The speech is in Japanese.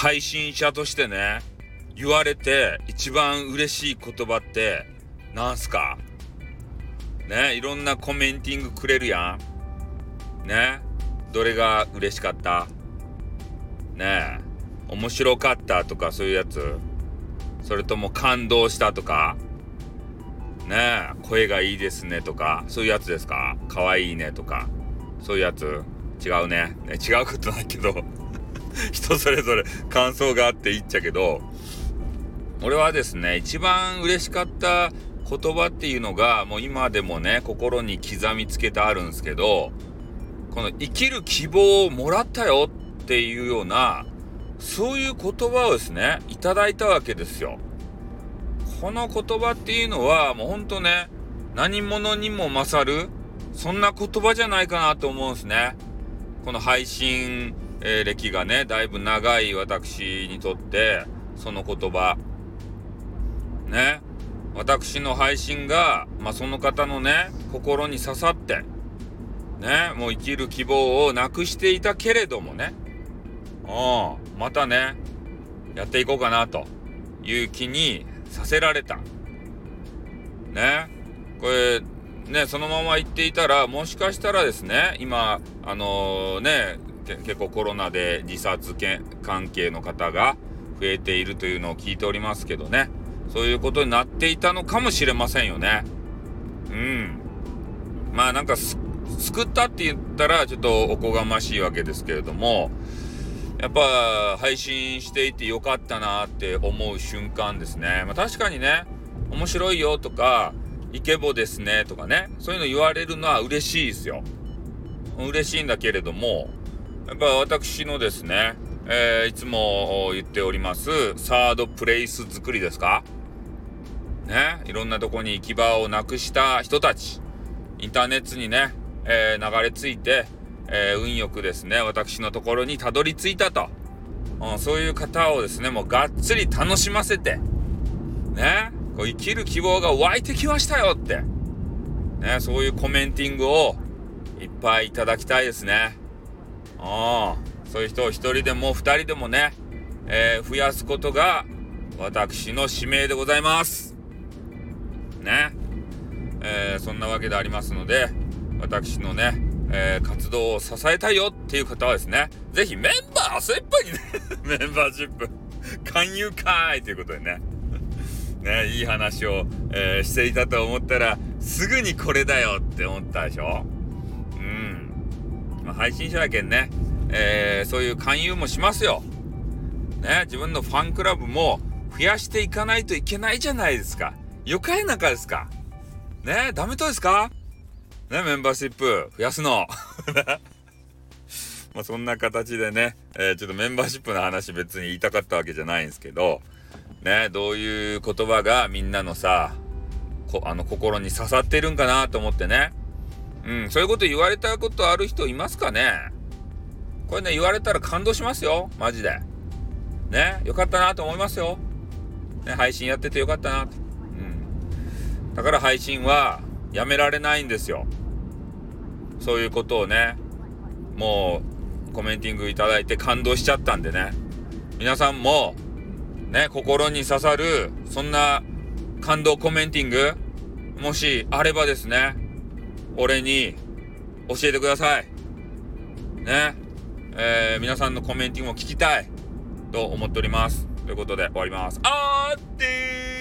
配信者としてね、言われて一番嬉しい言葉ってなんすか？ね、いろんなコメンティングくれるやん。ね、どれが嬉しかった？ねえ、面白かったとかそういうやつ？それとも感動したとか？ねえ、声がいいですねとか、そういうやつですか？可愛いねとか、そういうやつ？違うね。ね違うことないけど。人それぞれ感想があっていいっちゃけど、俺はですね、一番嬉しかった言葉っていうのが、もう今でもね、心に刻みつけてあるんですけど、この生きる希望をもらったよっていうような、そういう言葉をですね、いただいたわけですよ。この言葉っていうのは、もうほんとね、何者にも勝る、そんな言葉じゃないかなと思うんですね。この配信、えー、歴がね、だいぶ長い私にとって、その言葉、ね、私の配信が、まあ、その方のね、心に刺さって、ね、もう生きる希望をなくしていたけれどもね、うん、またね、やっていこうかなという気にさせられた。ね。これ、ね、そのまま行っていたら、もしかしたらですね、今、あのー、ね、結構コロナで自殺関係の方が増えているというのを聞いておりますけどね、そういうことになっていたのかもしれませんよね。うん。まあなんか救ったって言ったらちょっとおこがましいわけですけれども、やっぱ配信していてよかったなって思う瞬間ですね。まあ、確かにね、面白いよとか、イケボですねとかね、そういうの言われるのは嬉しいですよ。嬉しいんだけれども、やっぱ私のですね、えー、いつも言っております、サードプレイス作りですか？ね、いろんなとこに行き場をなくした人たち、インターネットにね、えー、流れ着いて、えー、運よくですね、私のところにたどり着いたと。うん、そういう方をですね、もうがっつり楽しませて、ね、こう生きる希望が湧いてきましたよって、ね、そういうコメンティングをいっぱいいただきたいですね。うん、そういう人を一人でも二人でもね、えー、増やすことが私の使命でございます。ね。えー、そんなわけでありますので、私のね、えー、活動を支えたいよっていう方はですね、ぜひメンバー、それっぱにね、メンバーシップ、勧誘かーいということでね、ね、いい話を、えー、していたと思ったら、すぐにこれだよって思ったでしょ。まあ、配信者だけんね、えー、そういう勧誘もしますよ。ね、自分のファンクラブも増やしていかないといけないじゃないですか。よかい中ですかね、ダメとですかね、メンバーシップ増やすの。まあそんな形でね、えー、ちょっとメンバーシップの話別に言いたかったわけじゃないんですけど、ね、どういう言葉がみんなのさ、こあの心に刺さってるんかなと思ってね。うん、そういうこと言われたことある人いますかね？これね、言われたら感動しますよ。マジで。ね、よかったなと思いますよ。ね、配信やっててよかったなと。うん。だから配信はやめられないんですよ。そういうことをね、もうコメンティングいただいて感動しちゃったんでね。皆さんも、ね、心に刺さる、そんな感動コメンティング、もしあればですね、俺に教えてください。ね。えー、皆さんのコメンティングも聞きたいと思っております。ということで終わります。あーってー